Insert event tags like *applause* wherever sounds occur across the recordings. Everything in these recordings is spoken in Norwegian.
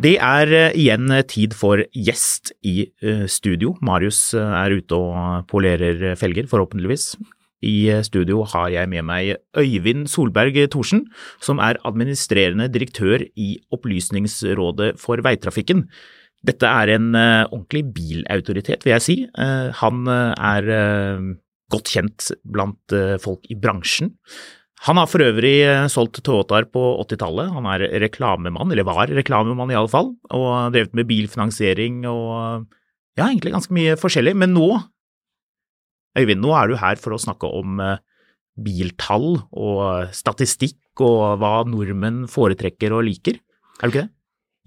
Det er eh, igjen tid for gjest i eh, studio. Marius eh, er ute og polerer felger, forhåpentligvis. I studio har jeg med meg Øyvind Solberg Thorsen, som er administrerende direktør i Opplysningsrådet for veitrafikken. Dette er en ordentlig bilautoritet, vil jeg si. Han er godt kjent blant folk i bransjen. Han har for øvrig eh, solgt Toyotaer på 80-tallet. Han er reklamemann, eller var reklamemann i alle fall, og drevet med bilfinansiering og ja, egentlig ganske mye forskjellig. Men nå, Øyvind, nå er du her for å snakke om eh, biltall og statistikk og hva nordmenn foretrekker og liker, er du ikke det?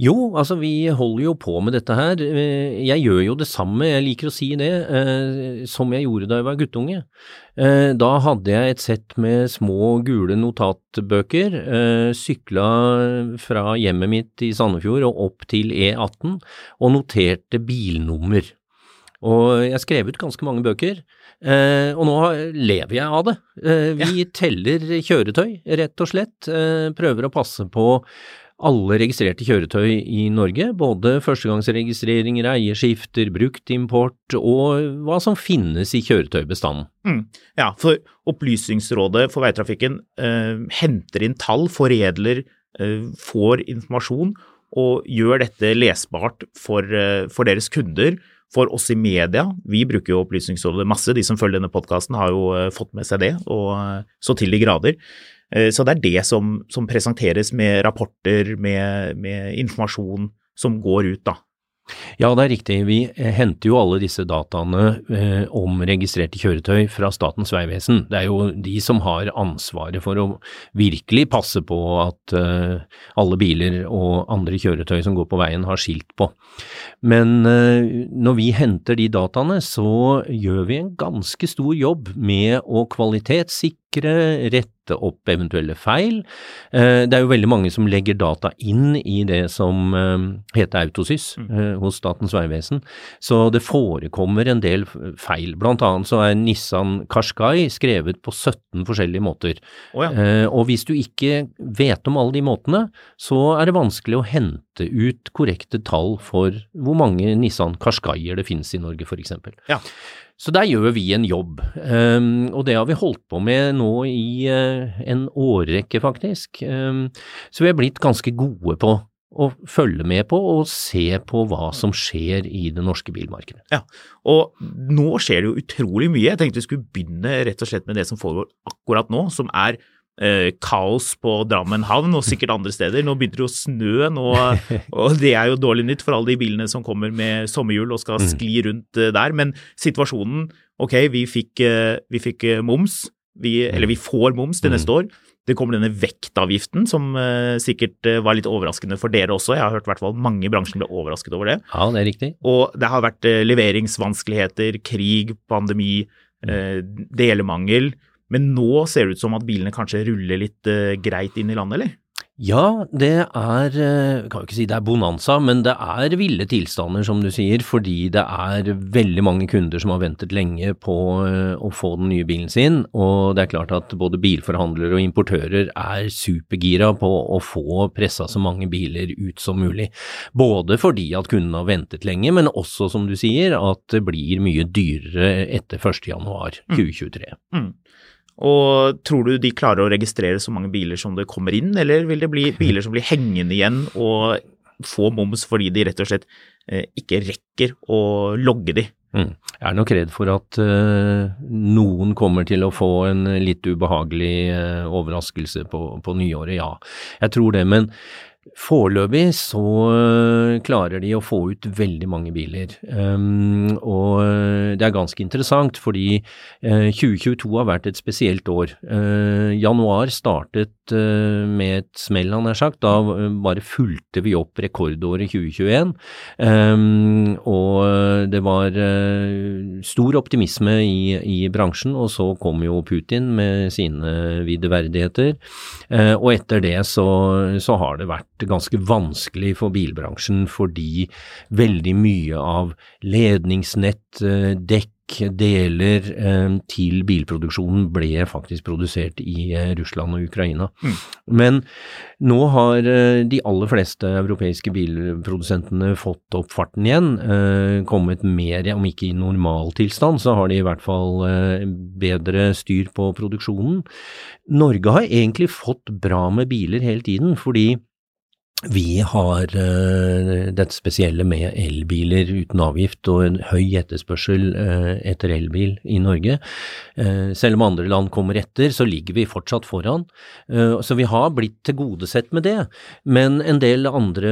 Jo, altså vi holder jo på med dette her. Eh, jeg gjør jo det samme, jeg liker å si det, eh, som jeg gjorde da jeg var guttunge. Eh, da hadde jeg et sett med små gule notatbøker, sykla fra hjemmet mitt i Sandefjord og opp til E18 og noterte bilnummer. Og jeg skrev ut ganske mange bøker. Og nå lever jeg av det. Vi ja. teller kjøretøy, rett og slett. Prøver å passe på alle registrerte kjøretøy i Norge, både førstegangsregistreringer, eierskifter, bruktimport og hva som finnes i kjøretøybestanden. Mm. Ja, for Opplysningsrådet for veitrafikken eh, henter inn tall, foredler, eh, får informasjon og gjør dette lesbart for, eh, for, deres kunder. For oss i media, vi bruker jo Opplysningsrådet masse, de som følger denne podkasten har jo eh, fått med seg det, og eh, så til de grader. Eh, så det er det som, som presenteres med rapporter, med, med, informasjon som går ut, da. Ja, det er riktig. Vi eh, henter jo alle disse dataene eh, om registrerte kjøretøy fra Statens vegvesen. Det er jo de som har ansvaret for å virkelig passe på at alle biler og andre kjøretøy som går på veien har skilt på. Men når vi henter de dataene, så gjør vi en ganske stor jobb med å kvalitetssikre rett rette opp eventuelle feil. Eh, det er jo veldig mange som legger data inn i det som eh, heter Autosys mm. Eh, hos Statens vegvesen, så det forekommer en del feil. Blant annet så er Nissan Qashqai skrevet på 17 forskjellige måter. Oh, ja. Og hvis du ikke vet om alle de måtene, så er det vanskelig å hente ut korrekte tall for hvor mange Nissan Qashqaier det finnes i Norge, f.eks. Ja. Så der gjør vi en jobb, um, og det har vi holdt på med nå i uh, en årrekke, faktisk. Um, så vi er blitt ganske gode på å følge med på og se på hva som skjer i det norske bilmarkedet. Ja, og nå skjer det jo utrolig mye. Jeg tenkte vi skulle begynne rett og slett med det som foregår akkurat nå, som er eh, kaos på Drammen havn og sikkert andre steder. Nå begynner det å snø, nå, *laughs* og det er jo dårlig nytt for alle de bilene som kommer med sommerhjul og skal mm. skli rundt eh, der. Men situasjonen Ok, vi fikk, eh, vi fikk eh, moms, vi, eller vi får moms til neste mm. år. Det kommer denne vektavgiften som sikkert var litt overraskende for dere også. Jeg har hørt hvert fall mange i bransjen ble overrasket over det. Ja, det er riktig. Og det har vært leveringsvanskeligheter, krig, pandemi, delemangel. Men nå ser det ut som at bilene kanskje ruller litt uh, greit inn i landet, eller? Ja, det er eh, Kan jo ikke si det er bonanza, men det er ville tilstander, som du sier, fordi det er veldig mange kunder som har ventet lenge på eh, å få den nye bilen sin. Og det er klart at både bilforhandlere og importører er supergira på å få pressa så mange biler ut som mulig. Både fordi at kundene har ventet lenge, men også, som du sier, at det blir mye dyrere etter 1.1.2023. Mm. mm. Og tror du de klarer å registrere så mange biler som det kommer inn, eller vil det bli *laughs* biler som blir hengende igjen og få moms fordi de rett og slett eh, ikke rekker å logge de? Mm. Jeg er nok redd for at uh, noen kommer til å få en litt ubehagelig uh, overraskelse på, på, nyåret, ja. Jeg tror det. Men Foreløpig så øh, klarer de å få ut veldig mange biler. Um, og øh, det er ganske interessant, fordi uh, 2022 har vært et spesielt år. Januar startet med et smell, han har sagt. Da bare fulgte vi opp rekordåret 2021. Um, og det var stor optimisme i, i, bransjen, og så kom jo Putin med sine videverdigheter. og etter det så, så har det vært ganske vanskelig for bilbransjen fordi veldig mye av ledningsnett, eh, dekk, deler eh, til bilproduksjonen ble faktisk produsert i eh, Russland og Ukraina. Mm. Men nå har de aller fleste europeiske bilprodusentene fått opp farten igjen. Kommet mer, om ikke i normaltilstand, så har de i hvert fall bedre styr på produksjonen. Norge har egentlig fått bra med biler hele tiden, fordi vi har uh, dette spesielle med elbiler uten avgift og en høy etterspørsel uh, etter elbil i Norge. Uh, selv om andre land kommer etter, så ligger vi fortsatt foran. så vi har blitt tilgodesett med det. Men en del andre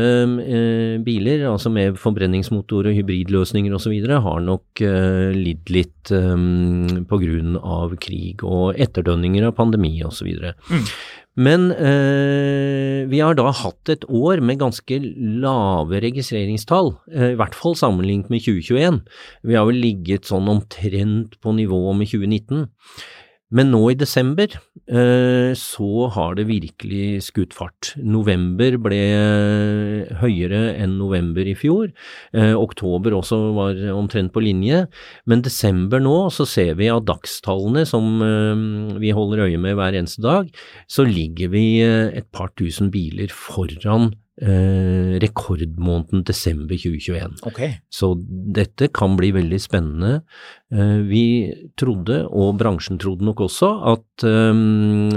biler, altså med forbrenningsmotor og hybridløsninger osv., har nok lidd litt på grunn av krig og etterdønninger av pandemi osv. Mm. Men eh, vi har da hatt et år med ganske lave registreringstall, eh, i hvert fall sammenlignet med 2021. Vi har vel ligget sånn omtrent på nivå med 2019. Men nå i desember eh, så har det virkelig skutt fart. November ble høyere enn november i fjor. Eh, oktober også var omtrent på linje. Men desember nå så ser vi av dagstallene som eh, vi holder øye med hver eneste dag, så ligger vi et par tusen biler foran eh, rekordmåneden desember 2021. Okay. Så dette kan bli veldig spennende. Eh, vi trodde, og bransjen trodde nok også, at eh,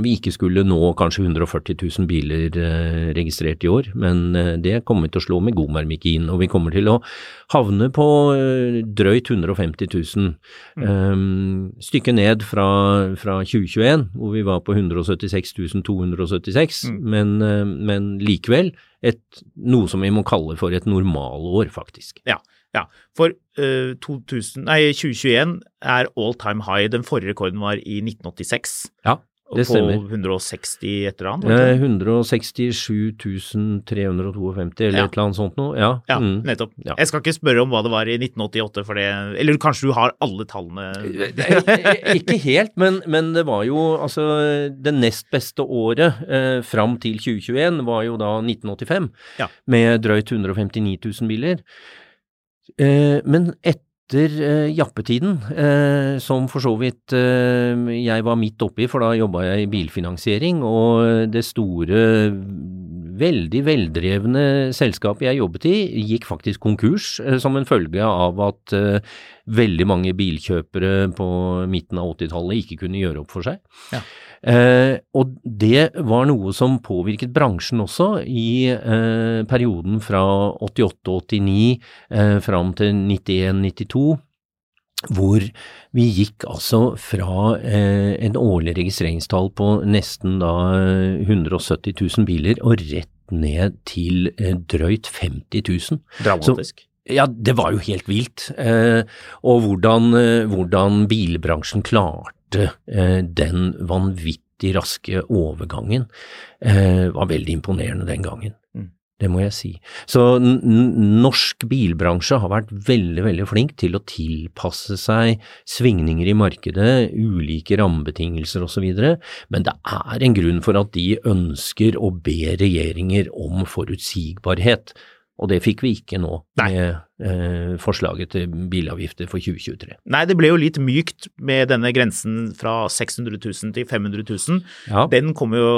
vi ikke skulle nå kanskje 140 000 biler eh, registrert i år, men det kommer vi til å slå med god marmikin, og vi kommer til å havne på drøyt 150 000. Mm. stykket ned fra, fra 2021, hvor vi var på 176 276, mm. men, men likevel et, noe som vi må kalle for et normalår, faktisk. Ja, ja. for uh, 2000, nei, 2021 er all time high. Den forrige rekorden var i 1986. Ja. Det stemmer. På 160 et eller annet? Eh, 167 352 eller ja. et eller annet sånt noe. Ja, ja mm. nettopp. Ja. Jeg skal ikke spørre om hva det var i 1988, for det Eller kanskje du har alle tallene? ikke helt, men, men, det var jo altså Det nest beste året eh, fram til 2021 var jo da 1985, ja. med drøyt 159 000 biler. Eh, men etter eh, jappetiden, eh, som for så vidt jeg var midt oppi, for da jobba jeg i bilfinansiering, og det store, veldig veldrevne selskapet jeg jobbet i, gikk faktisk konkurs eh, som en følge av at eh, veldig mange bilkjøpere på midten av 80-tallet ikke kunne gjøre opp for seg. Ja. Eh, og det var noe som påvirket bransjen også i eh, perioden fra 88-89 eh, fram til 91-92 hvor vi gikk altså fra eh, en årlig registreringstall på nesten da 170 000 biler og rett ned til eh, drøyt 50 000. Dramatisk. Så, ja, det var jo helt vilt. Eh, og hvordan, eh, hvordan, bilbransjen klarte eh, den vanvittig raske overgangen, eh, var veldig imponerende den gangen. Mm. Det må jeg si. Så norsk bilbransje har vært veldig, veldig flink til å tilpasse seg svingninger i markedet, ulike rammebetingelser osv., men det er en grunn for at de ønsker å be regjeringer om forutsigbarhet. Og det fikk vi ikke nå Nei. Eh, forslaget til bilavgifter for 2023. Nei, det ble jo litt mykt med denne grensen fra 600 000 til 500 000. Ja. Den kom jo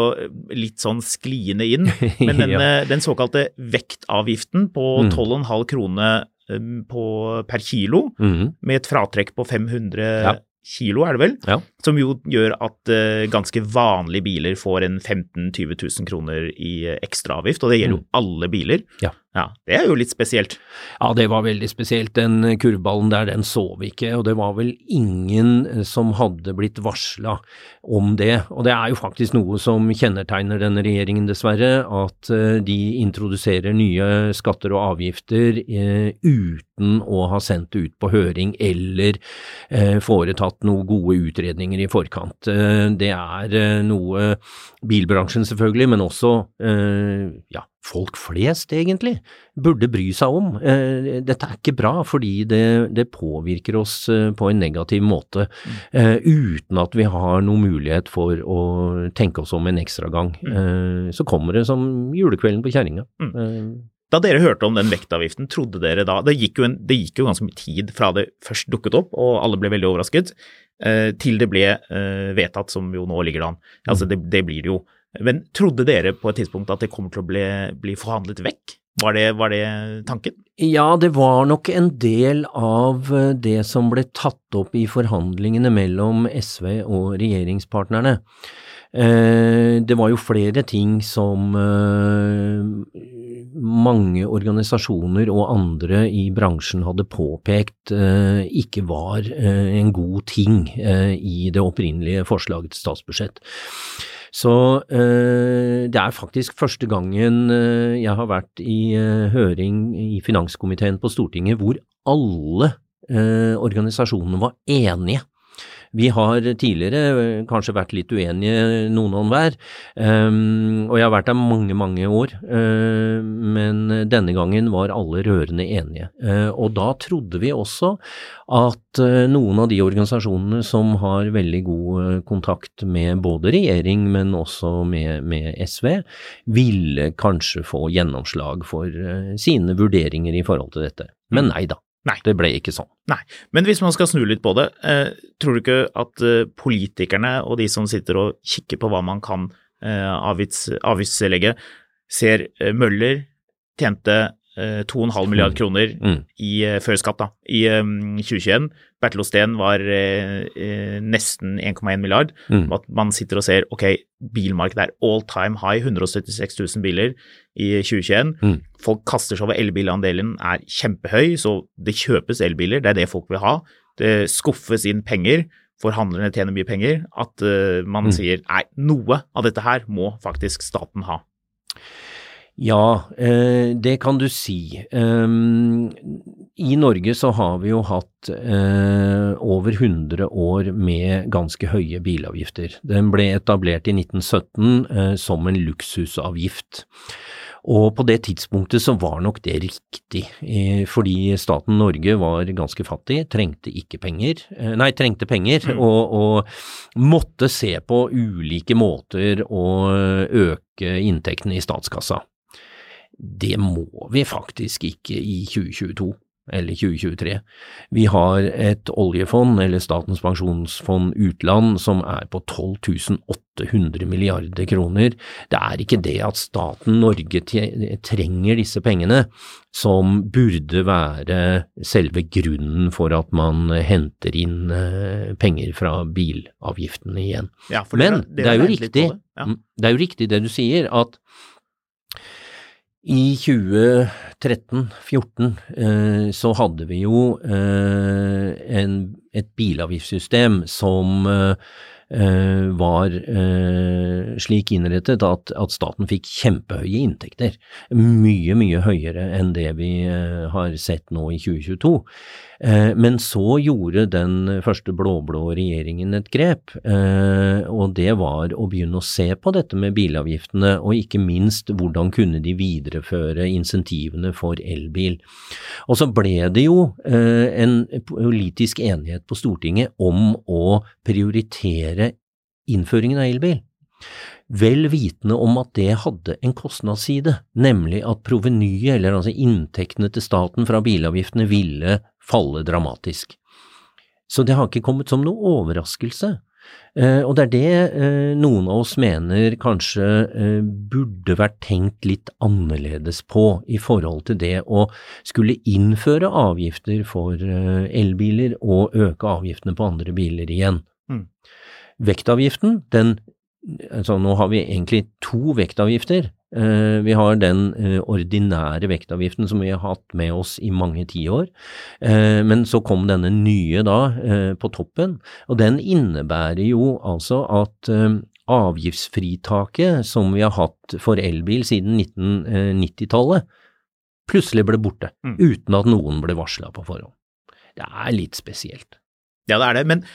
litt sånn skliende inn. *laughs* Men den, ja. den såkalte vektavgiften på 12,5 mm. kroner um, på, per kilo, mm. med et fratrekk på 500 ja kilo, er det vel? Ja. Som jo gjør at uh, ganske vanlige biler får en 15 000-20 000 kroner i uh, ekstraavgift, og det gjelder jo mm. alle biler. Ja. Ja, Det er jo litt spesielt. Ja, det var veldig spesielt. Den kurvballen der, den så vi ikke, og det var vel ingen eh, som hadde blitt varsla om det. Og det er jo faktisk noe som kjennetegner denne regjeringen, dessverre, at eh, de introduserer nye skatter og avgifter eh, uten å ha sendt det ut på høring eller foretatt noen gode utredninger i forkant. Det er noe bilbransjen selvfølgelig, men også ja, folk flest, egentlig, burde bry seg om. Eh, dette er ikke bra, fordi det, det påvirker oss eh, på en negativ måte, mm. uten at vi har noen mulighet for å tenke oss om en ekstra gang. Mm. Så kommer det som julekvelden på kjerringa. Mm. Da dere hørte om den vektavgiften, trodde dere da det gikk, en, det gikk, jo ganske mye tid fra det først dukket opp, og alle ble veldig overrasket, til det ble vedtatt, som jo nå ligger an. Altså, det, det blir det jo. Men trodde dere på et tidspunkt at det kommer til å bli, bli forhandlet vekk? Var det, var det, tanken? Ja, det var nok en del av eh, det som ble tatt opp i forhandlingene mellom SV og regjeringspartnerne. Eh, det var jo flere ting som eh, mange organisasjoner og andre i bransjen hadde påpekt ikke var en god ting i det opprinnelige forslaget til statsbudsjett. Så eh, det er faktisk første gangen eh, jeg har vært i eh, høring i finanskomiteen på Stortinget hvor alle eh, organisasjonene var enige vi har tidligere eh, kanskje vært litt uenige noen om hver, um, og jeg har vært der mange, mange år, uh, men denne gangen var alle rørende enige. Uh, og da trodde vi også at uh, noen av de organisasjonene som har veldig god kontakt med både regjering, men også med, med SV, ville kanskje få gjennomslag for sine vurderinger i forhold til dette. Men nei da. Nei. Det ble ikke sånn. Nei, men hvis man skal snu litt på det, eh, tror du ikke at eh, politikerne og de som sitter og kikker på hva man kan eh, avgiftslegge, ser Møller tjente 2,5 eh, milliard kroner mm. i, eh, før skatt da, i um, 2021. Bertil Osten var eh, nesten 1,1 milliard. Mm. At man sitter og ser ok, bilmarkedet er all time high, 176 000 biler i 2021. Mm. Folk kaster seg over elbilandelen er kjempehøy, så det kjøpes elbiler. Det er det folk vil ha. Det skuffes inn penger, forhandlerne tjener mye penger. At uh, man mm. sier nei, noe av dette her må faktisk staten ha. Ja, eh, det kan du si. Um, I Norge så har vi jo hatt eh, over 100 år med ganske høye bilavgifter. Den ble etablert i 1917 eh, som en luksusavgift. Og på det tidspunktet så var nok det riktig, eh, fordi staten Norge var ganske fattig, trengte ikke penger, eh, nei, trengte penger, mm. og, og måtte se på ulike måter å øke inntektene i statskassa. Det må vi faktisk ikke i 2022 eller 2023. Vi har et oljefond, eller Statens pensjonsfond utland, som er på 12 800 milliarder kroner. Det er ikke det at staten Norge trenger disse pengene som burde være selve grunnen for at man henter inn eh, penger fra bilavgiftene igjen. Ja, Men det, det, er jo riktig, det. Ja. Det er jo riktig det du sier, at i 2013-14 eh, så hadde vi jo eh, en, et bilavgiftssystem som Eh, var eh, slik innrettet at, at, staten fikk kjempehøye inntekter. Mye, mye høyere enn det vi eh, har sett nå i 2022. Men så gjorde den første blå-blå regjeringen et grep, og det var å begynne å se på dette med bilavgiftene, og ikke minst hvordan kunne de videreføre insentivene for elbil. Og så ble det jo en politisk enighet på Stortinget om å prioritere innføringen av elbil, vel vitende om at det hadde en kostnadsside, nemlig at provenyet, eller altså inntektene til staten fra bilavgiftene, ville falle dramatisk. Så det har ikke kommet som noe overraskelse. Eh, og det er det eh, noen av oss mener kanskje eh, burde vært tenkt litt annerledes på i forhold til det å skulle innføre avgifter for elbiler og øke avgiftene på andre biler igjen. Vektavgiften, den altså Nå har vi egentlig to vektavgifter. Eh, vi har den eh, ordinære vektavgiften som vi har hatt med oss i mange tiår. Eh, men så kom denne nye da på toppen, og den innebærer jo altså at avgiftsfritaket som vi har hatt for elbil siden 1990-tallet, plutselig ble borte, mm. uten at noen ble varsla på forhånd. Det er litt spesielt. Ja, det er det, men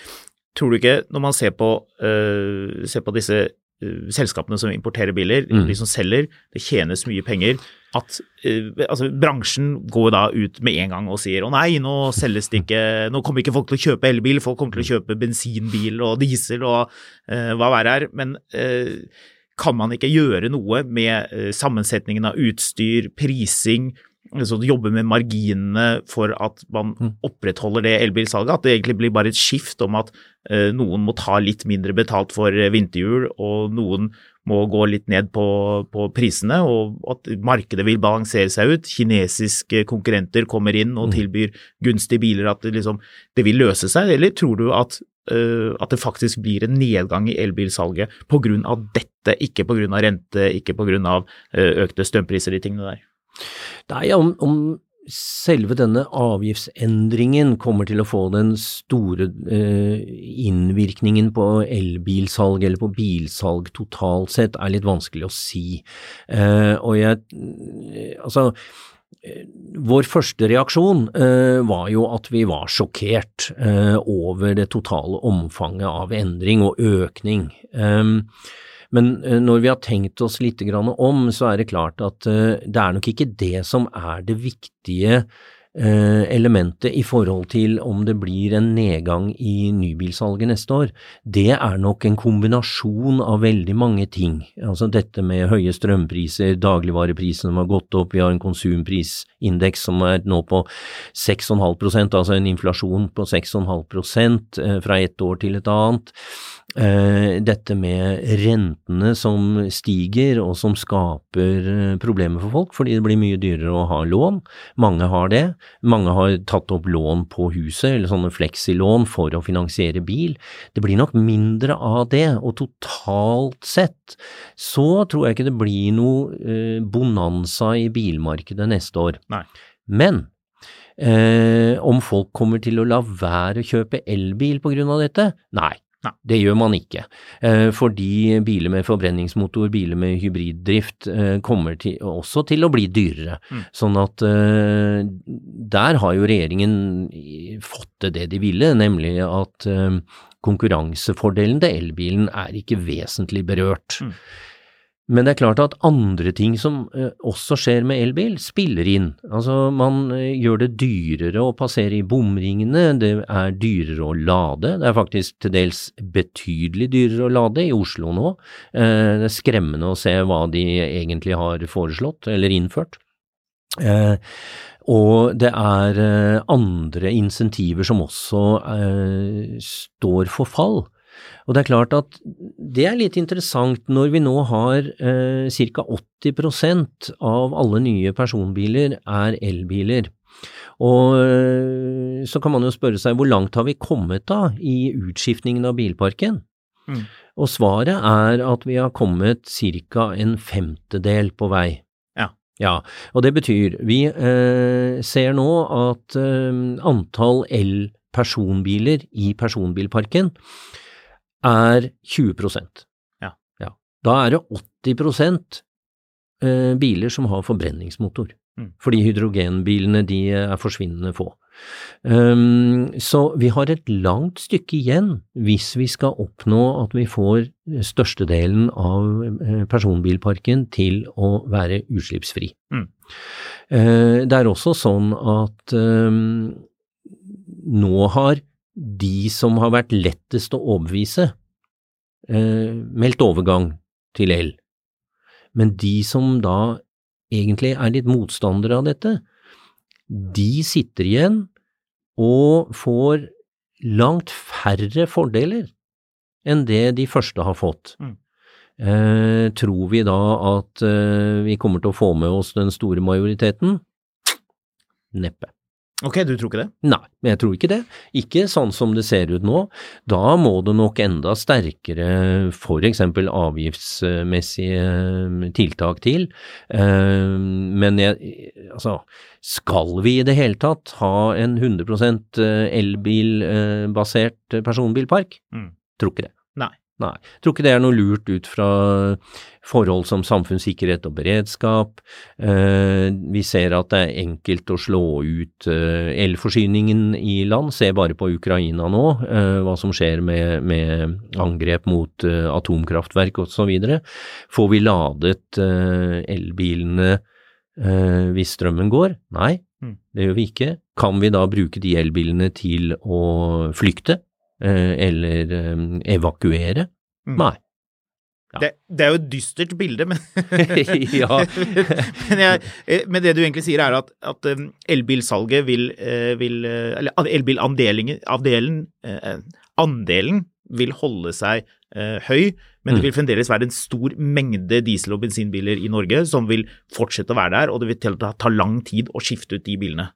tror du ikke, når man ser på, uh, ser på disse uh, selskapene som importerer biler, mm. de som selger, det tjenes mye penger, at uh, altså, bransjen går da ut med en gang og sier å nei, nå selges det ikke, nå kommer ikke folk til å kjøpe elbil, folk kommer til å kjøpe bensinbil og diesel og hva verre er. men kan man ikke gjøre noe med sammensetningen av utstyr, prising, så jobbe med marginene for at man mm. opprettholder det elbilsalget. At det egentlig blir bare et skift om at uh, noen må ta litt mindre betalt for eh, vinterhjul, og noen må gå litt ned på, på, prisene, og at markedet vil balansere seg ut. Kinesiske konkurrenter kommer inn og mm. tilbyr gunstige biler, at det, liksom, det vil løse seg. Eller tror du at, uh, at det faktisk blir en nedgang i elbilsalget pga. dette, ikke pga. rente, ikke pga. Uh, økte strømpriser, de tingene der? Nei, om, om selve denne avgiftsendringen kommer til å få den store eh, innvirkningen på elbilsalg eller på bilsalg totalt sett, er litt vanskelig å si. Eh, og jeg Altså, eh, vår første reaksjon eh, var jo at vi var sjokkert eh, over det totale omfanget av endring og økning. Eh, men eh, når vi har tenkt oss litt om, så er det klart at eh, det er nok ikke det som er det viktige eh, elementet i forhold til om det blir en nedgang i nybilsalget neste år, det er nok en kombinasjon av veldig mange ting. Altså dette med høye strømpriser, dagligvareprisene som har gått opp, vi har en konsumprisindeks som er nå på 6,5% altså en inflasjon på 6,5% fra et år til et annet. Eh, dette med rentene som stiger og som skaper eh, problemer for folk, fordi det blir mye dyrere å ha lån. Mange har det. Mange har tatt opp lån på huset, eller sånne fleksilån for å finansiere bil. Det blir nok mindre av det, og totalt sett så tror jeg ikke det blir noe eh, bonanza i bilmarkedet neste år. Nei. Men Eh, om folk kommer til å la være å kjøpe elbil på grunn av dette? Nei, Nei. Det gjør man ikke, eh, fordi biler med forbrenningsmotor, biler med hybriddrift eh, kommer til, også til å bli dyrere. Mm. Sånn at eh, der har jo regjeringen fått til det de ville, nemlig at konkurransefordelen til elbilen er ikke vesentlig berørt. Mm. Men det er klart at andre ting som eh, også skjer med elbil, spiller inn. Altså man eh, gjør det dyrere å passere i bomringene, det er dyrere å lade. Det er faktisk til dels betydelig dyrere å lade i Oslo nå. Eh, det er skremmende å se hva de egentlig har foreslått eller innført. Og det er andre insentiver som også står for fall. Og det er klart at det er litt interessant når vi nå har eh, ca. 80% av alle nye personbiler er elbiler. Og eh, så kan man jo spørre seg hvor langt har vi kommet da i utskiftningen av bilparken? Mm. Og svaret er at vi har kommet ca. en femtedel på vei. Ja. ja. Og det betyr vi eh, ser nå at eh, antall el-personbiler i personbilparken er 20% ja. ja. Da er det 80 eh, biler som har forbrenningsmotor. Mm. Fordi hydrogenbilene de er forsvinnende få. Um, så vi har et langt stykke igjen hvis vi skal oppnå at vi får størstedelen av eh, personbilparken til å være utslippsfri. Mm. Uh, det er også sånn at um, nå har de som har vært lettest å overbevise, eh, meldt overgang til el. Men de som da egentlig er litt motstandere av dette, de sitter igjen og får langt færre fordeler enn det de første har fått. Mm. Eh, tror vi da at eh, vi kommer til å få med oss den store majoriteten? Neppe. Ok, du tror ikke det? Nei, men jeg tror ikke det. Ikke sånn som det ser ut nå. Da må det nok enda sterkere eksempel avgiftsmessige eh, tiltak til. Eh, men jeg, altså, skal vi i det hele tatt ha en 100% elbilbasert personbilpark? Mm. Tror ikke det. Nei. Jeg tror ikke det er noe lurt ut fra forhold som samfunnssikkerhet og beredskap. Eh, vi ser at det er enkelt å slå ut eh, elforsyningen i land. Se bare på Ukraina nå, eh, hva som skjer med, med angrep mot atomkraftverk osv. Får vi ladet elbilene eh, hvis strømmen går? Nei, Mm. det gjør vi ikke. Kan vi da bruke de elbilene til å flykte? Eh, eller eh, evakuere? Mm. Nei. Ja. Det, det er jo et dystert bilde, men, *laughs* *laughs* men, jeg, eh, men det du egentlig sier er at, at elbilsalget vil, vil Eller an- elbilandelen avdelen, andelen vil holde seg høy, men det Mm. vil fremdeles være en stor mengde diesel- og bensinbiler i Norge som vil fortsette å være der, og det vil ta lang tid å skifte ut de bilene.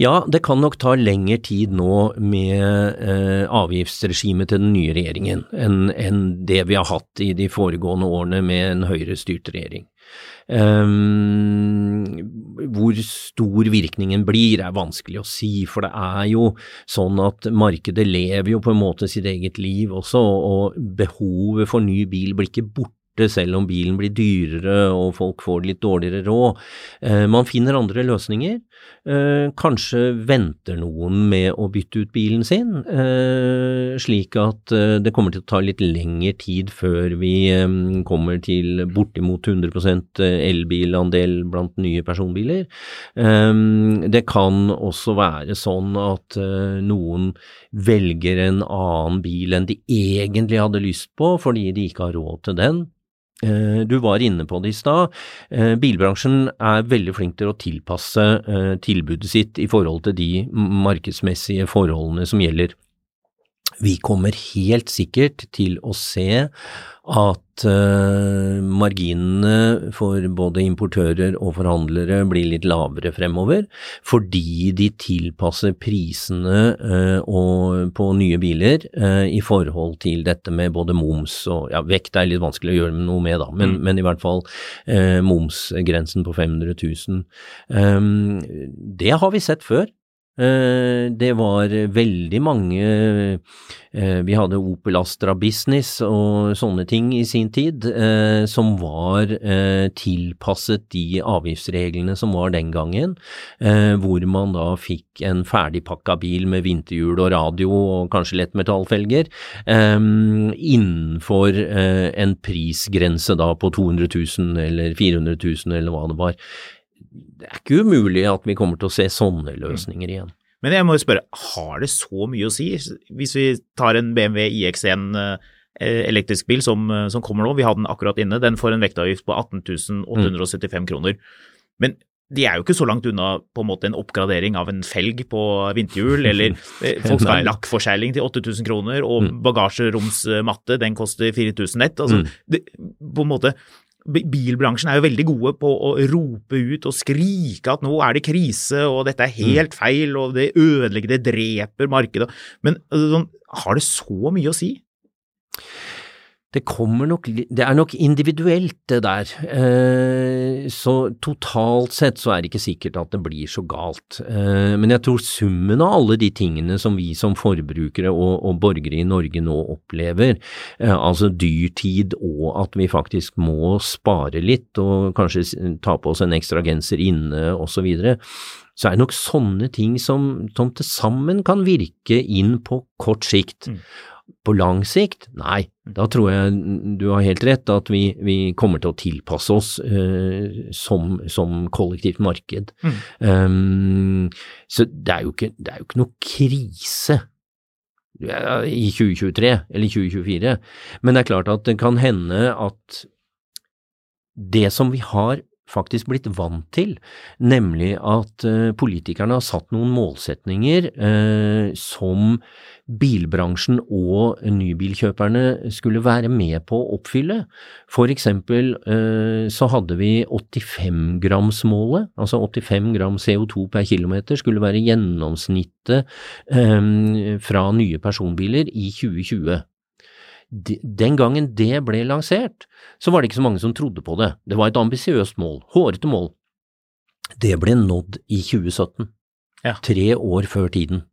Ja, det kan nok ta lengre tid nå med eh, avgiftsregimet til den nye regjeringen enn en det vi har hatt i de foregående årene med en høyrestyrt regjering. Um, hvor stor virkningen blir er vanskelig å si, for det er jo sånn at markedet lever jo på en måte sitt eget liv også, og behovet for ny bil blir ikke borte selv om bilen blir dyrere og folk får litt dårligere råd. Eh, man finner andre løsninger. Eh, kanskje venter noen med å bytte ut bilen sin, eh, slik at det kommer til å ta litt lengre tid før vi kommer til bortimot 100% elbilandel blant nye personbiler. Det kan også være sånn at noen velger en annen bil enn de egentlig hadde lyst på fordi de ikke har råd til den. Eh, Du var inne på det i stad. Eh, Bilbransjen er veldig flink til å tilpasse eh, tilbudet sitt i forhold til de markedsmessige forholdene som gjelder. Vi kommer helt sikkert til å se at uh, marginene for både importører og forhandlere blir litt lavere fremover, fordi de tilpasser prisene uh, og, på nye biler uh, i forhold til dette med både moms og ja, vekt er litt vanskelig å gjøre noe med, da, men, men i hvert fall momsgrensen på 500 000. Um, det har vi sett før. Eh, Det var veldig mange eh, Vi hadde Opel Astra Business og sånne ting i sin tid, eh, som var tilpasset de avgiftsreglene som var den gangen, hvor man da fikk en ferdigpakka bil med vinterhjul og radio og kanskje lettmetallfelger, innenfor en prisgrense da på 200 000 eller 400 000 eller hva det var det er ikke umulig at vi kommer til å se sånne løsninger igjen. Men jeg må jo spørre, har det så mye å si? Hvis vi tar en BMW iX1 eh, elektrisk bil som, eh, som kommer nå, vi hadde den akkurat inne, den får en vektavgift på 18 875 kroner. Men de er jo ikke så langt unna på en måte en oppgradering av en felg på vinterhjul, *laughs* eller eh, folk skal ha Nei. lakkforsegling til 8000 kroner, og Mm. bagasjeromsmatte, den koster 4000 nett. Altså, Mm. det, på en måte, Bilbransjen er jo veldig gode på å rope ut og skrike at nå er det krise, og dette er helt feil, og det ødelegger, det dreper markedet. Men altså, sånn, har det så mye å si? Det kommer nok Det er nok individuelt, det der. Eh, så totalt sett så er det ikke sikkert at det blir så galt. Eh, men jeg tror summen av alle de tingene som vi som forbrukere og, og borgere i Norge nå opplever, eh, altså dyrtid og at vi faktisk må spare litt og kanskje ta på oss en ekstra genser inne osv., så, så er det nok sånne ting som, som til sammen kan virke inn på kort sikt. Mm. På lang sikt, nei, da tror jeg du har helt rett at vi, vi kommer til å tilpasse oss uh, som, som kollektivt marked. Mm. Um, så det er, jo ikke, det er jo ikke noe krise i 2023 eller 2024, men det er klart at det kan hende at det som vi har faktisk blitt vant til, nemlig at uh, politikerne har satt noen målsetninger uh, som bilbransjen og nybilkjøperne skulle være med på å oppfylle. For eksempel uh, så hadde vi 85-gramsmålet, altså 85 gram CO2 per kilometer skulle være gjennomsnittet um, fra nye personbiler i 2020 den gangen det ble lansert, så var det ikke så mange som trodde på det. Det var et ambisiøst mål, hårete mål. Det ble nådd i 2017, ja. tre år før tiden.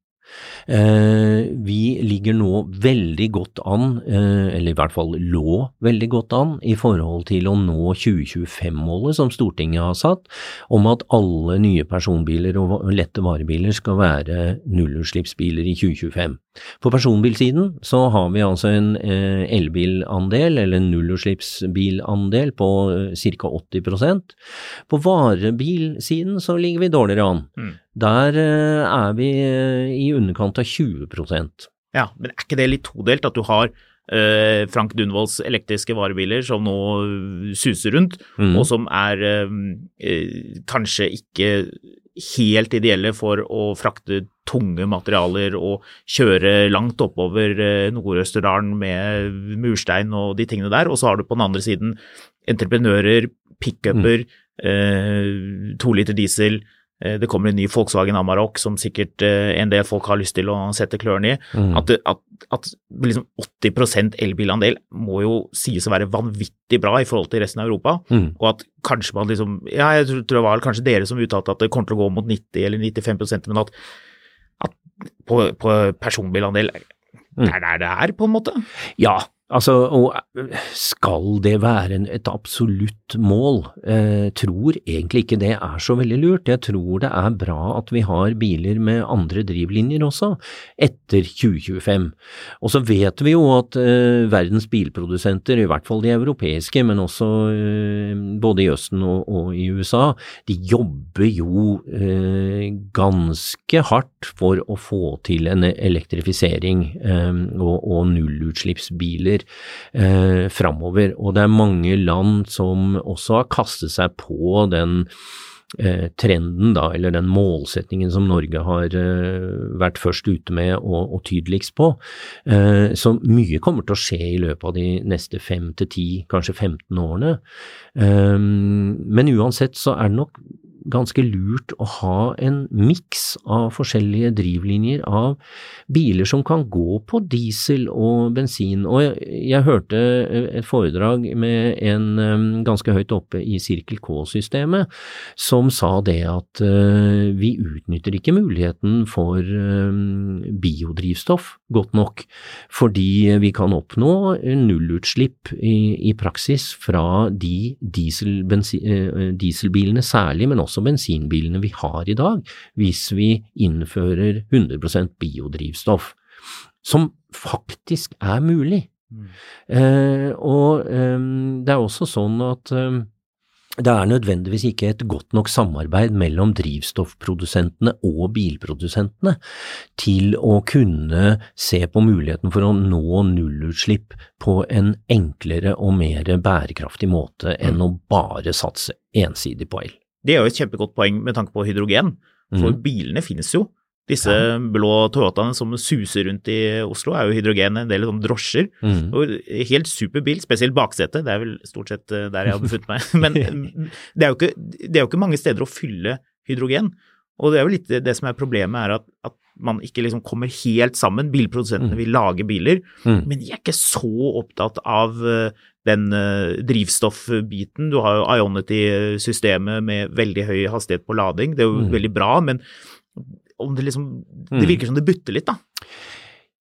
Eh, vi ligger nå veldig godt an, eh, eller i hvert fall lå veldig godt an, i forhold til å nå 2025-målet som Stortinget har satt, om at alle nye personbiler og lette varebiler skal være nullutslippsbiler i 2025. På personbilsiden så har vi altså en eh, elbilandel, eller nullutslippsbilandel, på ca. 80% På varebilsiden så ligger vi dårligere an. Mm. Der eh, er vi eh, i underkant av 20% Ja, men er ikke det litt todelt at du har uh, Frank Dunvolds elektriske varebiler som nå suser rundt, mm. og som er kanskje ikke helt ideelle for å frakte tunge materialer og kjøre langt oppover Nord-Østerdalen med murstein og de tingene der. Og så har du på den andre siden entreprenører, pickuper, mm. eh, to liter diesel, Eh, det kommer en ny Volkswagen Amarok som sikkert eh, en del folk har lyst til å sette klørne i. Mm. At, at, at liksom 80% elbilandel må jo sies å være vanvittig bra i forhold til resten av Europa. Mm. Og at kanskje man liksom Ja, jeg tror det var kanskje dere som uttalte at det kommer til å gå mot 90 eller 95% men at, at på, på personbilandel mm. det er der det er, på en måte? Ja, Altså, skal det være et absolutt mål? Eh, tror egentlig ikke det er så veldig lurt. Jeg tror det er bra at vi har biler med andre drivlinjer også, etter 2025. Og så vet vi jo at eh, verdens bilprodusenter, i hvert fall de europeiske, men også eh, både i Østen og, i USA, de jobber jo eh, ganske hardt for å få til en elektrifisering og nullutslippsbiler eh, framover. Og det er mange land som også har kastet seg på den eh, trenden, da, eller den målsetningen som Norge har eh, vært først ute med og, og tydeligst på. Eh, så mye kommer til å skje i løpet av de neste fem til ti, kanskje 15 årene. Men uansett så er det nok ganske lurt å ha en miks av forskjellige drivlinjer av biler som kan gå på diesel og bensin. Og jeg, jeg hørte et foredrag med en um, ganske høyt oppe i Sirkel K-systemet som sa det at uh, vi utnytter ikke muligheten for um, biodrivstoff godt nok, fordi vi kan oppnå nullutslipp i, i praksis fra de diesel, bensin, uh, dieselbilene særlig, men også også bensinbilene vi har i dag, hvis vi innfører 100% biodrivstoff, som faktisk er mulig. Mm. Eh, og eh, det er også sånn at eh, det er nødvendigvis ikke et godt nok samarbeid mellom drivstoffprodusentene og bilprodusentene til å kunne se på muligheten for å nå nullutslipp på en enklere og mer bærekraftig måte enn mm. å bare satse ensidig på el. Det er jo et kjempegodt poeng med tanke på hydrogen, for mm. bilene finnes jo. Disse ja. blå Toyotaene som suser rundt i Oslo, er jo hydrogen, en del sånn drosjer. Mm. Og helt super bil, spesielt baksetet, det er vel stort sett eh, der jeg har befunnet meg. *laughs* Men *laughs* det er, ikke, det er, jo ikke, mange steder å fylle hydrogen. Og det er jo litt det som er problemet, er at, at man ikke liksom kommer helt sammen. Bilprodusentene mm. vil lage biler, mm. men de er ikke så opptatt av uh, den uh, drivstoffbiten. Du har jo Ionity-systemet med veldig høy hastighet på lading. Det er jo mm. veldig bra, men om det liksom Det mm. virker som det butter litt, da.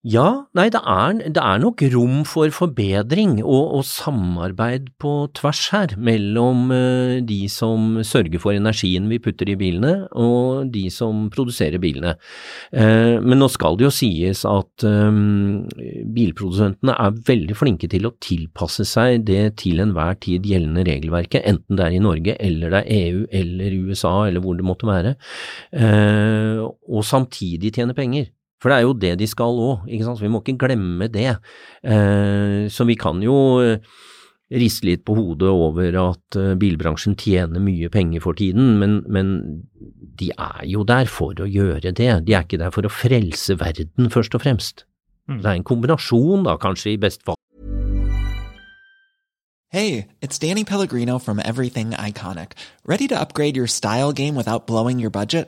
Ja, nei, det er, det er, nok rom for forbedring og, og samarbeid på tvers her, mellom uh, de som sørger for energien vi putter i bilene, og de som produserer bilene. Uh, men nå skal det jo sies at um, bilprodusentene er veldig flinke til å tilpasse seg det til enhver tid gjeldende regelverket, enten det er i Norge eller det er EU eller USA eller hvor det måtte være, og samtidig tjene penger. For det er jo det de skal òg, ikke sant, så vi må ikke glemme det. Eh, så vi kan jo riste litt på hodet over at uh, bilbransjen tjener mye penger for tiden, men, men, de er jo der for å gjøre det. De er ikke der for å frelse verden, først og fremst. Mm. Det er en kombinasjon, da, kanskje, i best fall. Hey, it's Danny Pellegrino from Everything Iconic. Ready to upgrade your style game without blowing your budget?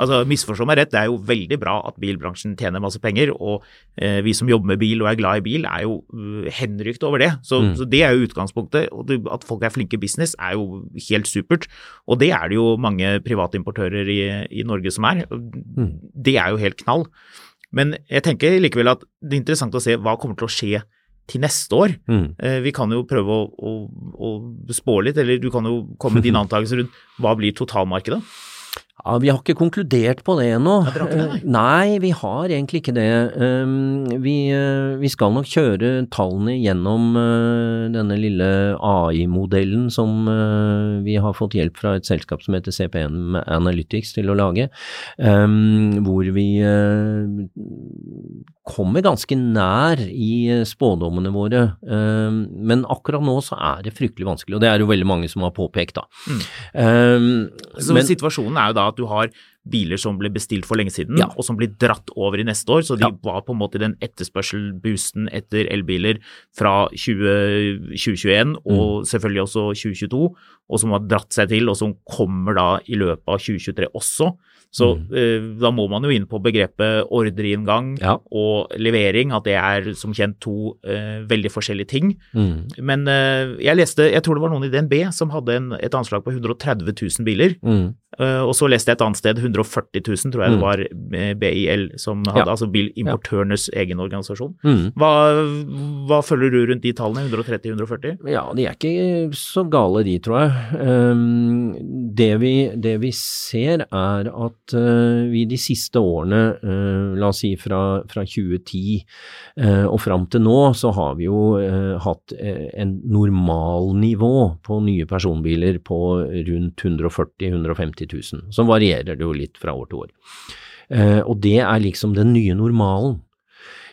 Altså, Misforstå meg rett, det er jo veldig bra at bilbransjen tjener masse penger, og eh, vi som jobber med bil og er glad i bil, er jo uh, henrykt over det. Så, mm. så, det er jo utgangspunktet. og At folk er flinke i business er jo helt supert. Og det er det jo mange privatimportører i, i Norge som er. Mm. Det er jo helt knall. Men jeg tenker likevel at det er interessant å se hva kommer til å skje til neste år. Mm. Eh, vi kan jo prøve å, å, å spå litt, eller du kan jo komme med dine *laughs* antakelser rundt hva blir totalmarkedet? Ja, Vi har ikke konkludert på det ennå. Nei, vi har egentlig ikke det. Ehm, vi, eh, vi skal nok kjøre tallene gjennom eh, denne lille AI-modellen som eh, vi har fått hjelp fra et selskap som heter CPN Analytics til å lage, ehm, hvor vi kommer ganske nær i spådommene våre. Ehm, men akkurat nå så er det fryktelig vanskelig, og det er jo veldig mange som har påpekt, da. Mm. Så men, situasjonen er jo da at du har biler som ble bestilt for lenge siden, ja. og som blir dratt over i neste år. Så de ja. var på en måte den etterspørselboosten etter elbiler fra 20, 2021 og mm. selvfølgelig også 2022, og som har dratt seg til, og som kommer da i løpet av 2023 også. Så mm. eh, da må man jo inn på begrepet ordreinngang ja. og levering, at det er som kjent to eh, veldig forskjellige ting. Mm. Men eh, jeg leste, jeg tror det var noen i DNB som hadde en, et anslag på 130 000 biler. Mm. Eh, og så leste jeg et annet sted 140 000, tror jeg det mm. var eh, BIL som hadde, ja. altså bilimportørenes ja. egen organisasjon. Mm. Hva, hva, følger du rundt de tallene, 130-140? Ja, de er ikke så gale de, tror jeg. Um, det, vi, det vi ser er at uh, vi de siste årene, uh, la oss si fra, fra 2010 uh, og fram til nå, så har vi jo hatt en normalnivå på nye personbiler på rundt 140 000-150 000. Så varierer det jo litt fra år til år. og det er liksom den nye normalen.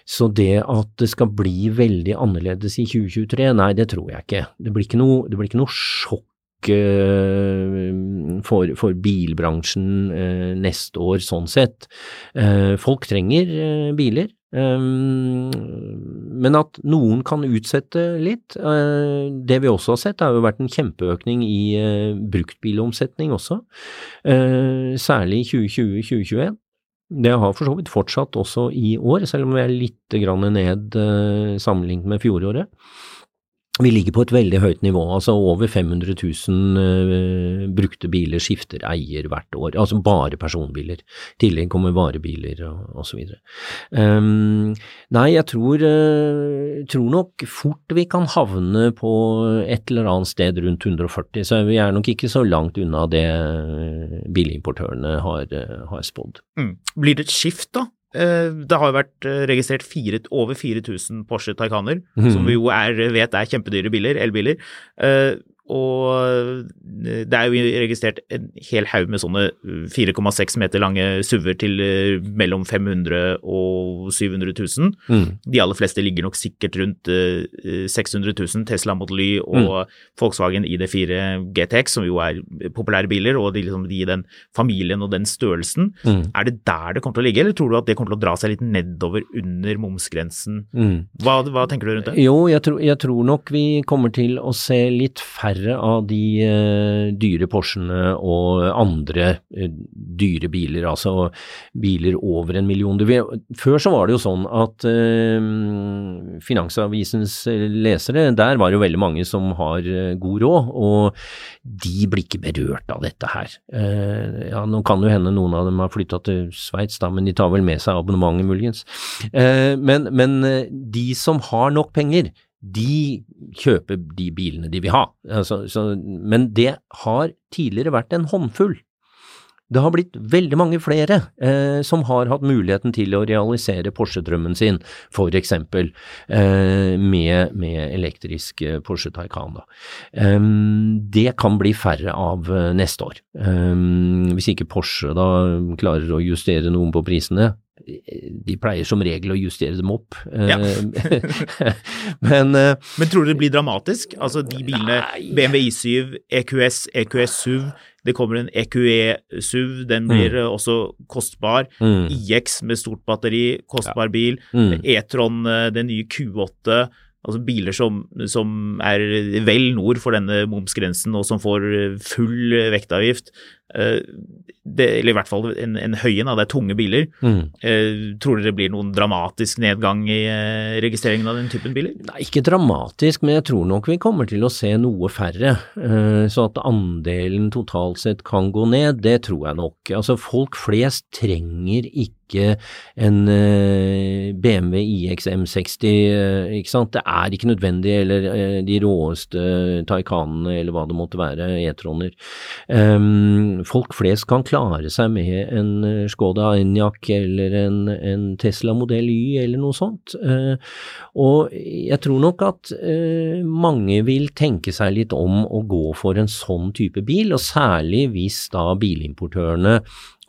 Så det at det skal bli veldig annerledes i 2023, nei, det tror jeg ikke. Det blir ikke noe, blir ikke noe sjokk Eh, for, for, bilbransjen eh, neste år, sånn sett. Eh, folk trenger biler. Men at noen kan utsette litt. Det vi også har sett, har jo vært en kjempeøkning i bruktbilomsetning også, særlig i 2020-2021. Det har for så vidt fortsatt også i år, selv om vi er litt ned sammenlignet med fjoråret. Vi ligger på et veldig høyt nivå, altså over 500 000 uh, brukte biler skifter eier hvert år, altså bare personbiler. I tillegg kommer varebiler og osv. Um, nei, jeg tror, uh, tror, nok fort vi kan havne på et eller annet sted rundt 140, så vi er nok ikke så langt unna det uh, bilimportørene har, har spådd. Mm. Blir det et skift, da? Eh, det har vært eh, registrert fire, over 4000 Porsche Taycaner, mm. som vi jo er, vet er kjempedyre biler, elbiler. Eh, og det er jo registrert en hel haug med sånne 4,6 meter lange SUV-er til mellom 500 og 700 000. Mm. De aller fleste ligger nok sikkert rundt 600 000. Tesla Model Y og mm. Volkswagen ID4 GTX, som jo er populære biler, og de, liksom, de i den familien og den størrelsen. Mm. Er det der det kommer til å ligge, eller tror du at det kommer til å dra seg litt nedover under momsgrensen? Mm. Hva, hva, tenker du rundt det? Jo, jeg tror, jeg tror nok vi kommer til å se litt færre færre av de uh, dyre Porschene og andre uh, dyre biler, altså biler over en million. Før så var det jo sånn at uh, Finansavisens lesere, der var det jo veldig mange som har god råd, og de blir ikke berørt av dette her. ja, Nå kan jo hende noen av dem har flytta til Sveits, men de tar vel med seg abonnementet, muligens. men, men de som har nok penger, de kjøper de bilene de vil ha. Altså, så, men det har tidligere vært en håndfull. Det har blitt veldig mange flere eh, som har hatt muligheten til å realisere Porsche-drømmen sin, for eksempel eh, med, med, elektrisk eh, Porsche Taycan. Eh, det kan bli færre av uh, neste år. Um, hvis ikke Porsche da klarer å justere noen på prisene, de pleier som regel å justere dem opp. Ja. *laughs* men, uh, men tror du det blir dramatisk? Altså de bilene nei. BMW I7, EQS, EQS SUV, det kommer en EQE SUV, den blir mm. også kostbar. Mm. IX med stort batteri, kostbar ja. bil. Mm. E-tron, eh, den nye Q8 Altså biler som, som, er vel nord for denne momsgrensen, og som får full vektavgift. Eh, det, eller i hvert fall en, en høyen, det er tunge biler. Mm. Eh, tror dere det blir noen dramatisk nedgang i eh, registreringen av den typen biler? Nei, ikke dramatisk, men jeg tror nok vi kommer til å se noe færre. Så at andelen totalt sett kan gå ned, det tror jeg nok. Altså folk flest trenger ikke ikke en uh, BMW iX M60, uh, ikke sant. Det er ikke nødvendig, eller de råeste Taycanene, eller hva det måtte være, E-troner. Um, folk flest kan klare seg med en Skoda Enyaq eller en, en, Tesla modell Y, eller noe sånt. og jeg tror nok at mange vil tenke seg litt om å gå for en sånn type bil, og særlig hvis da bilimportørene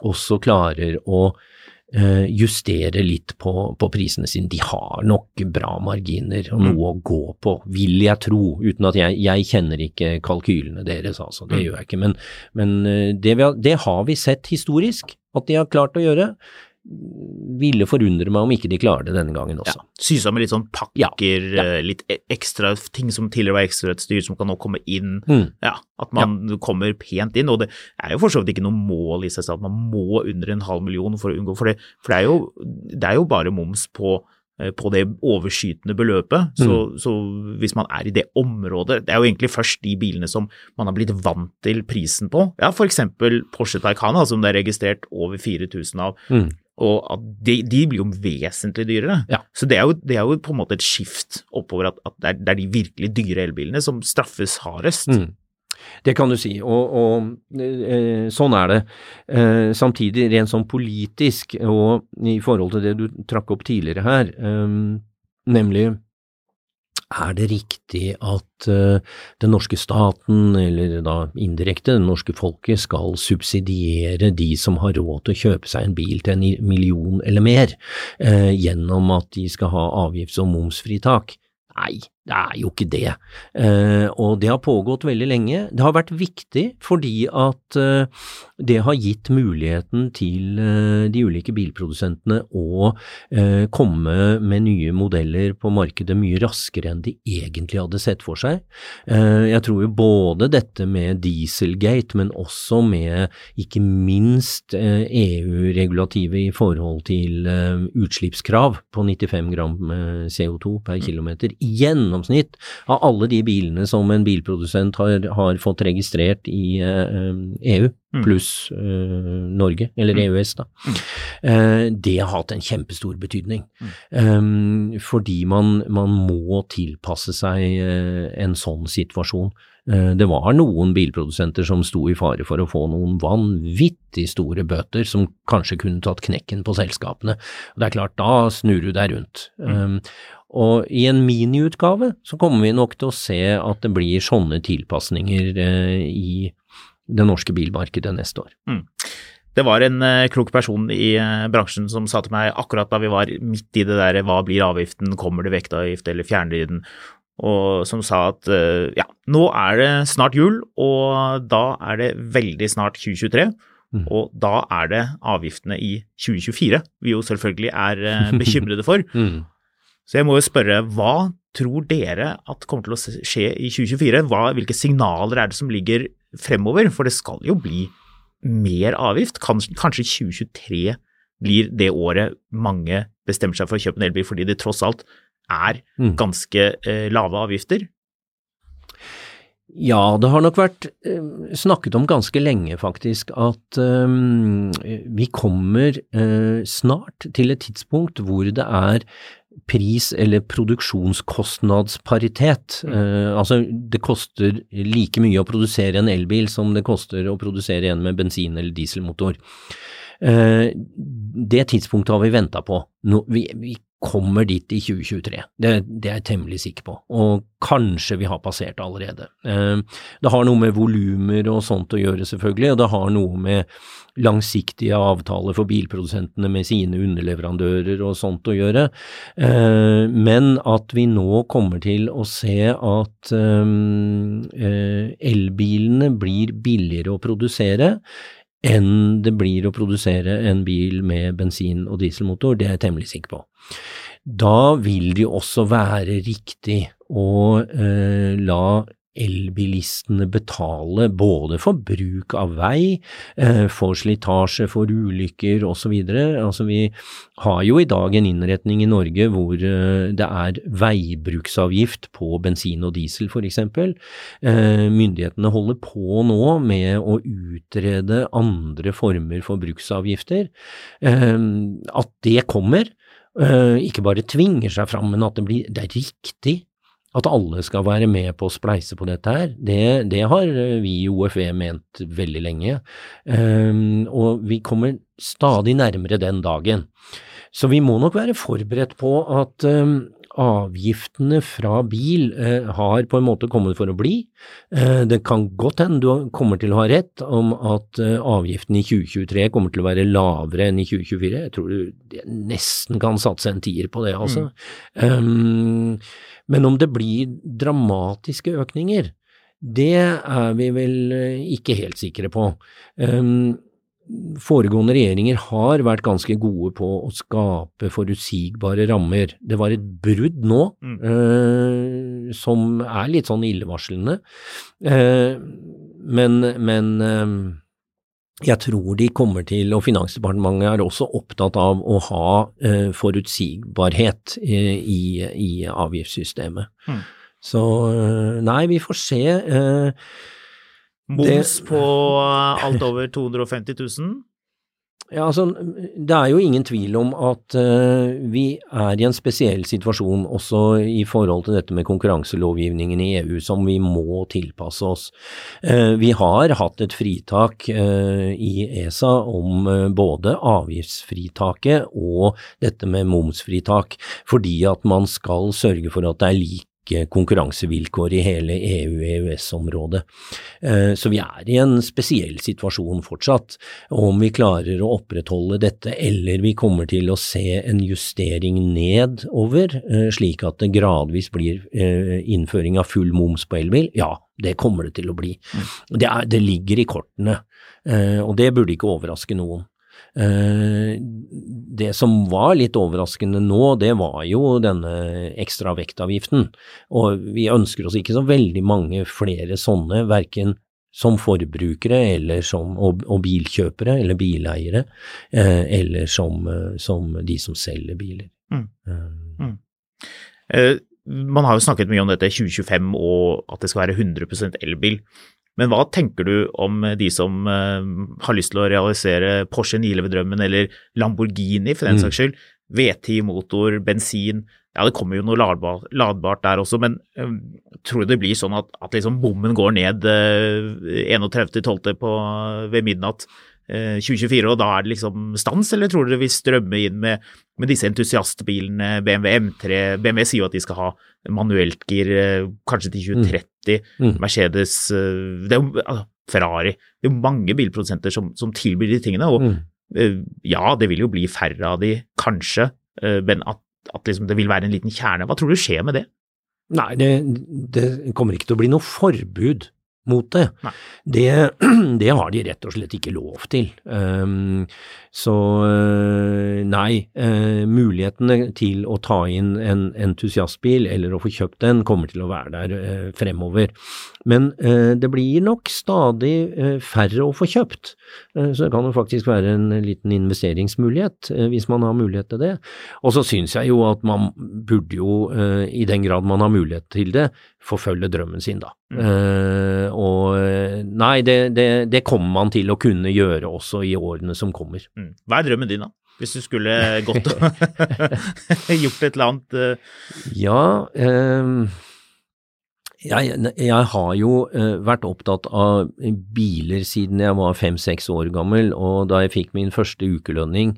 også klarer å Eh, justere litt på, på, prisene sine. De har nok bra marginer og noe mm. å gå på, vil jeg tro, uten at jeg, jeg kjenner ikke kalkylene deres, altså. Det mm. gjør jeg ikke. Men, men eh, det, vi, det har vi sett historisk at de har klart å gjøre ville forundre meg om ikke de klarer det denne gangen også. Ja, Sy av med litt sånn pakker, ja, ja. Eh, litt e- ekstra ting som tidligere var ekstrautstyr som kan nå komme inn. Mm. Ja, At man kommer pent inn. Og det er jo for så vidt ikke noe mål i seg selv at man må under en halv million for å unngå, for det, for det, er, jo, det er jo bare moms på eh, på det overskytende beløpet. Så, mm. så, hvis man er i det området Det er jo egentlig først de bilene som man har blitt vant til prisen på. Ja, f.eks. Porsche Taycana, som det er registrert over 4000 av. Mm. Og at de, de, blir jo vesentlig dyrere. Ja. Så det er, jo, det er, jo, på en måte et skift oppover at, at det, er, det, er, de virkelig dyre elbilene som straffes hardest. Mm. Det kan du si, og, og eh, sånn er det. Eh, samtidig, rent sånn politisk, og i forhold til det du trakk opp tidligere her, eh, nemlig er det riktig at uh, den norske staten, eller da indirekte det norske folket, skal subsidiere de som har råd til å kjøpe seg en bil til en million eller mer, uh, gjennom at de skal ha avgifts- og momsfritak? Nei, det er jo ikke det. Eh, og det har pågått veldig lenge. Det har vært viktig fordi at eh, det har gitt muligheten til eh, de ulike bilprodusentene å komme med nye modeller på markedet mye raskere enn de egentlig hadde sett for seg. Eh, jeg tror jo både dette med Dieselgate, men også med ikke minst EU-regulativet e i forhold til utslippskrav på 95 gram CO2 per kilometer. Gjennom gjennomsnitt av alle de bilene som en bilprodusent har, har fått registrert i EU, eh, mm. pluss uh, Norge, eller mm. EØS, da. Mm. Uh, det har hatt en kjempestor betydning. Um, fordi man, man, må tilpasse seg en sånn situasjon. Det var noen bilprodusenter som sto i fare for å få noen vanvittig store bøter som kanskje kunne tatt knekken på selskapene. Og det er klart, da snur du deg rundt. Um, og i en miniutgave så kommer vi nok til å se at det blir sånne tilpasninger eh, i det norske bilmarkedet neste år. Mm. Det var en uh, klok person i uh, bransjen som sa til meg akkurat da vi var midt i det der hva blir avgiften, kommer det vektavgift eller fjerner de den, og som sa at ja, nå er det snart jul, og da er det veldig snart 2023. Mm. Og da er det avgiftene i 2024 vi jo selvfølgelig er *laughs* bekymrede for. mm. Så jeg må jo spørre, hva tror dere at kommer til å skje i 2024? Hva, hvilke signaler er det som ligger fremover? For det skal jo bli mer avgift. Kanskje 2023 blir det året mange bestemmer seg for å kjøpe en elbil fordi det tross alt er mm. ganske eh, lave avgifter? Ja, det har nok vært eh, snakket om ganske lenge, faktisk, at eh, vi kommer eh, snart til et tidspunkt hvor det er pris- eller produksjonskostnadsparitet. Mm. Uh, altså, det koster like mye å produsere en elbil som det koster å produsere en med bensin- eller dieselmotor. Uh, det tidspunktet har vi venta på. Nå, vi, vi, kommer dit i 2023. Det, det, er jeg temmelig sikker på, og kanskje vi har passert allerede. Eh, det har noe med volumer og sånt å gjøre, selvfølgelig, og det har noe med langsiktige avtaler for bilprodusentene med sine underleverandører og sånt å gjøre. Eh, men at vi nå kommer til å se at eh, elbilene blir billigere å produsere enn det blir å produsere en bil med bensin- og dieselmotor, det er jeg temmelig sikker på. Da vil det jo også være riktig å eh, la elbilistene betale både for bruk av vei, eh, for slitasje, for ulykker osv. Altså vi har jo i dag en innretning i Norge hvor eh, det er veibruksavgift på bensin og diesel f.eks. Eh, myndighetene holder på nå med å utrede andre former for bruksavgifter. At det kommer, ikke bare tvinger seg fram, men at det, blir, det er riktig at alle skal være med på å spleise på dette her, det, det har eh, vi i OFE ment veldig lenge, um, og vi kommer stadig nærmere den dagen. Så vi må nok være forberedt på at um, avgiftene fra bil eh, har på en måte kommet for å bli. Eh, det kan godt hende du kommer til å ha rett om at eh, avgiften i 2023 kommer til å være lavere enn i 2024. Jeg tror du nesten kan satse en tier på det, altså. Mm. Um, men om det blir dramatiske økninger, det er vi vel eh, ikke helt sikre på. Um, foregående regjeringer har vært ganske gode på å skape forutsigbare rammer. Det var et brudd nå mm. eh, som er litt sånn illevarslende, eh, men, men eh, jeg tror de kommer til, og Finansdepartementet er også opptatt av å ha eh, forutsigbarhet i, i avgiftssystemet. Mm. Så eh, nei, vi får se. Eh, Moms på alt over 250 000? Ja, altså, Det er jo ingen tvil om at uh, vi er i en spesiell situasjon også i forhold til dette med konkurranselovgivningen i EU som vi må tilpasse oss. Uh, vi har hatt et fritak uh, i ESA om både avgiftsfritaket og dette med momsfritak, fordi at man skal sørge for at det er lik like konkurransevilkår i hele EU-EØS-området. Eh, så vi er i en spesiell situasjon fortsatt. Om vi klarer å opprettholde dette, eller vi kommer til å se en justering nedover, eh, slik at det gradvis blir eh, innføring av full moms på elbil, ja, det kommer det til å bli. Det, er, det ligger i kortene, og det burde ikke overraske noen. Eh, det som var litt overraskende nå, det var jo denne ekstra vektavgiften. Og vi ønsker oss ikke så veldig mange flere sånne, verken som forbrukere eller som, og, og bilkjøpere eller bileiere, eh, eller som, eh, som, de som selger biler. Mm. Mm. Man har jo snakket mye om dette 2025 og at det skal være 100% elbil. Men hva tenker du om de som uh, har lyst til å realisere Porsche 911-drømmen eller Lamborghini for den mm. saks skyld? V10-motor, bensin. Ja, det kommer jo noe ladbart, ladbart der også, men uh, tror du det blir sånn at, at liksom bommen går ned uh, 31.12. ved midnatt 2024, og da er det liksom stans, eller tror du vi strømmer inn med, med disse entusiastbilene, BMW M3 BMW sier jo at de skal ha manuelt gir kanskje til 2030. Mm. Mercedes det er jo, altså, Ferrari Det er jo mange bilprodusenter som, som tilbyr de tingene. og mm. ja, det vil jo bli færre av de, kanskje, men at, at liksom det vil være en liten kjerne. Hva tror du skjer med det? Nei, det, det kommer ikke til å bli noe forbud mot det. det. *clears throat* Det, har de rett og slett ikke lov til. Um, så eh, nei, uh, mulighetene til å ta inn en entusiastbil eller å få kjøpt den kommer til å være der uh, fremover. Men uh, det blir nok stadig færre å få kjøpt. Så det kan jo faktisk være en liten investeringsmulighet hvis man har mulighet til det. Og så syns jeg jo at man burde jo, i den grad man har mulighet til det, forfølge drømmen sin, da. Mm. og nei, det, det, det kommer man til å kunne gjøre også i årene som kommer. Mm. Hva er drømmen din, da? Hvis du skulle gått og *laughs* *laughs* gjort et eller annet? Uh... Ja, um jeg, jeg, har jo uh, vært opptatt av biler siden jeg var fem–seks år gammel, og da jeg fikk min første ukelønning,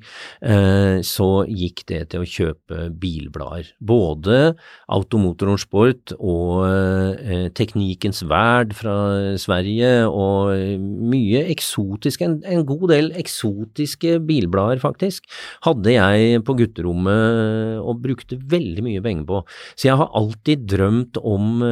uh, så gikk det til å kjøpe bilblader. Både Automotor Sport og uh, Teknikens Verd fra Sverige, og mye eksotisk, en, en, god del eksotiske bilblader faktisk, hadde jeg på gutterommet og brukte veldig mye penger på. Så jeg har alltid drømt om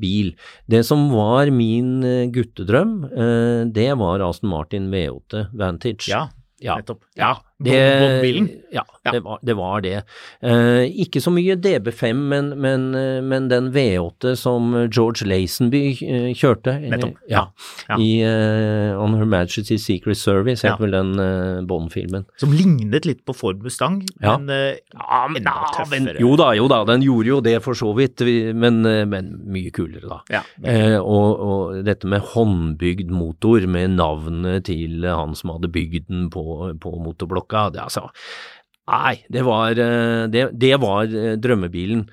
bil. Det som var min eh, guttedrøm, eh, det var Aston Martin V8 Vantage. Ja, nettopp. Ja, det, ja, ja. Det, var, det, var, det. Eh, ikke så mye DB5, men, men, eh, men den V8 som George Lazenby eh, kjørte. Nettopp. Ja, ja. I uh, On Her Majesty's Secret Service, het vel den uh, Bond-filmen. Som lignet litt på Ford Mustang, men uh, enda tøffere. jo da, jo da, den gjorde jo det for så vidt, men, men mye kulere, da. Og, og, dette med håndbygd motor, med navnet til han som hadde bygd den på, på motorblokka klokka. Det, altså, nei, det var, eh, det, det var eh, drømmebilen.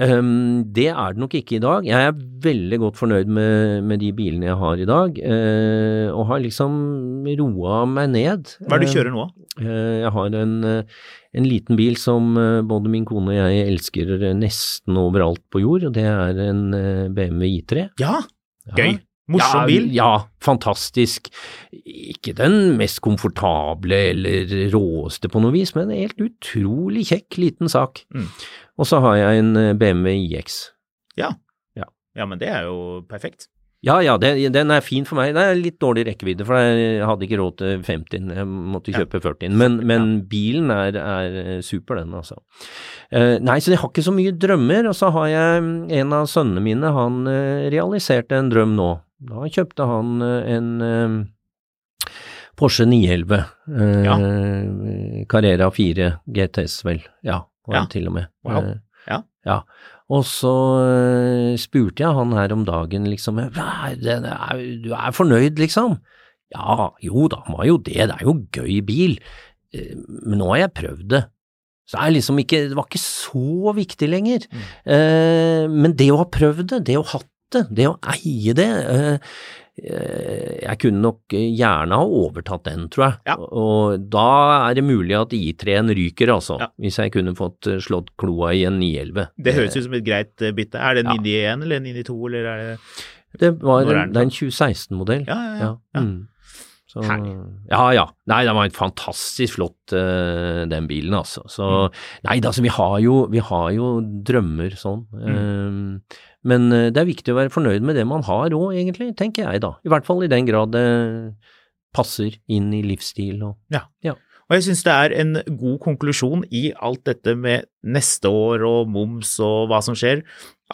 Um, det er det nok ikke i dag. Jeg er veldig godt fornøyd med, med de bilene jeg har i dag, uh, og har liksom roa meg ned. Hva er det du kjører nå? Uh, jeg har en, en, liten bil som både min kone og jeg elsker nesten overalt på jord, og det er en BMW I3. Ja, gøy. Ja. Morsom bil? Ja, fantastisk. Ikke den mest komfortable eller råeste på noe vis, men en helt utrolig kjekk liten sak. Mm. Og så har jeg en eh, BMW iX. Ja. ja. ja men det er jo perfekt. Ja, ja, det, den er fin for meg. Det er litt dårlig rekkevidde, for jeg hadde ikke råd til 50, jeg måtte kjøpe 40. Men, men ja. bilen er, er, super, den, altså. Uh, nei, så jeg har ikke så mye drømmer. Og så har jeg en av sønnene mine, han uh, realiserte en drøm nå. Da kjøpte han uh, en Porsche 911. ja. Carrera 4 GTS, vel. Ja, var ja. til og med. Wow. ja. ja. Og så spurte jeg han her om dagen, liksom, du er fornøyd, liksom? Ja, jo da, han var jo det, det er jo gøy bil, men nå har jeg prøvd det. Så det, liksom ikke, det var ikke så viktig lenger. Mm. Eh, men det å ha prøvd det, det å ha hatt det, det å eie det Eh, jeg kunne nok gjerne ha overtatt den, tror jeg. Ja. Og da er det mulig at I3-en ryker, altså. Ja. Hvis jeg kunne fått eh, slått kloa i en 911. Det høres ut som et greit eh, bytte. Er det en ja. 991 eller en 92, eller er det Det var en, det er en 2016-modell. Ja, ja, ja. ja. Mm. Så, ja, ja. Nei, det var en fantastisk flott, uh, den bilen, altså. Så mm. Nei, altså, vi har jo, vi har jo drømmer sånn. Mm. Um, men eh, det er viktig å være fornøyd med det man har òg, egentlig, tenker jeg da. I hvert fall i den grad det passer inn i livsstil og Ja. ja. Og jeg syns det er en god konklusjon i alt dette med neste år og moms og hva som skjer,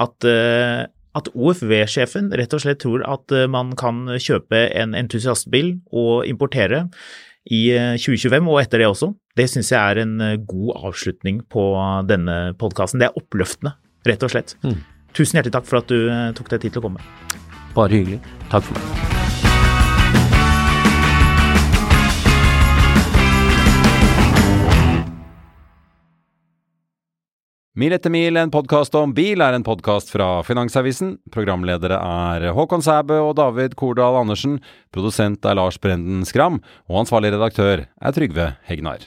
at, uh, at OFV-sjefen rett og slett tror at uh, man kan kjøpe en entusiastbil og importere i 2025 og etter det også. Det syns jeg er en god avslutning på denne podkasten. Det er oppløftende rett og slett. Mm. Tusen hjertelig takk for at du eh, tok deg tid til å komme. Bare hyggelig. Takk for meg. Mil etter mil, en podkast om bil, er en podkast fra Finansavisen. Programledere er Håkon Sæbø og David Kordal Andersen. Produsent er Lars Brenden Skram. Og ansvarlig redaktør er Trygve Hegnar.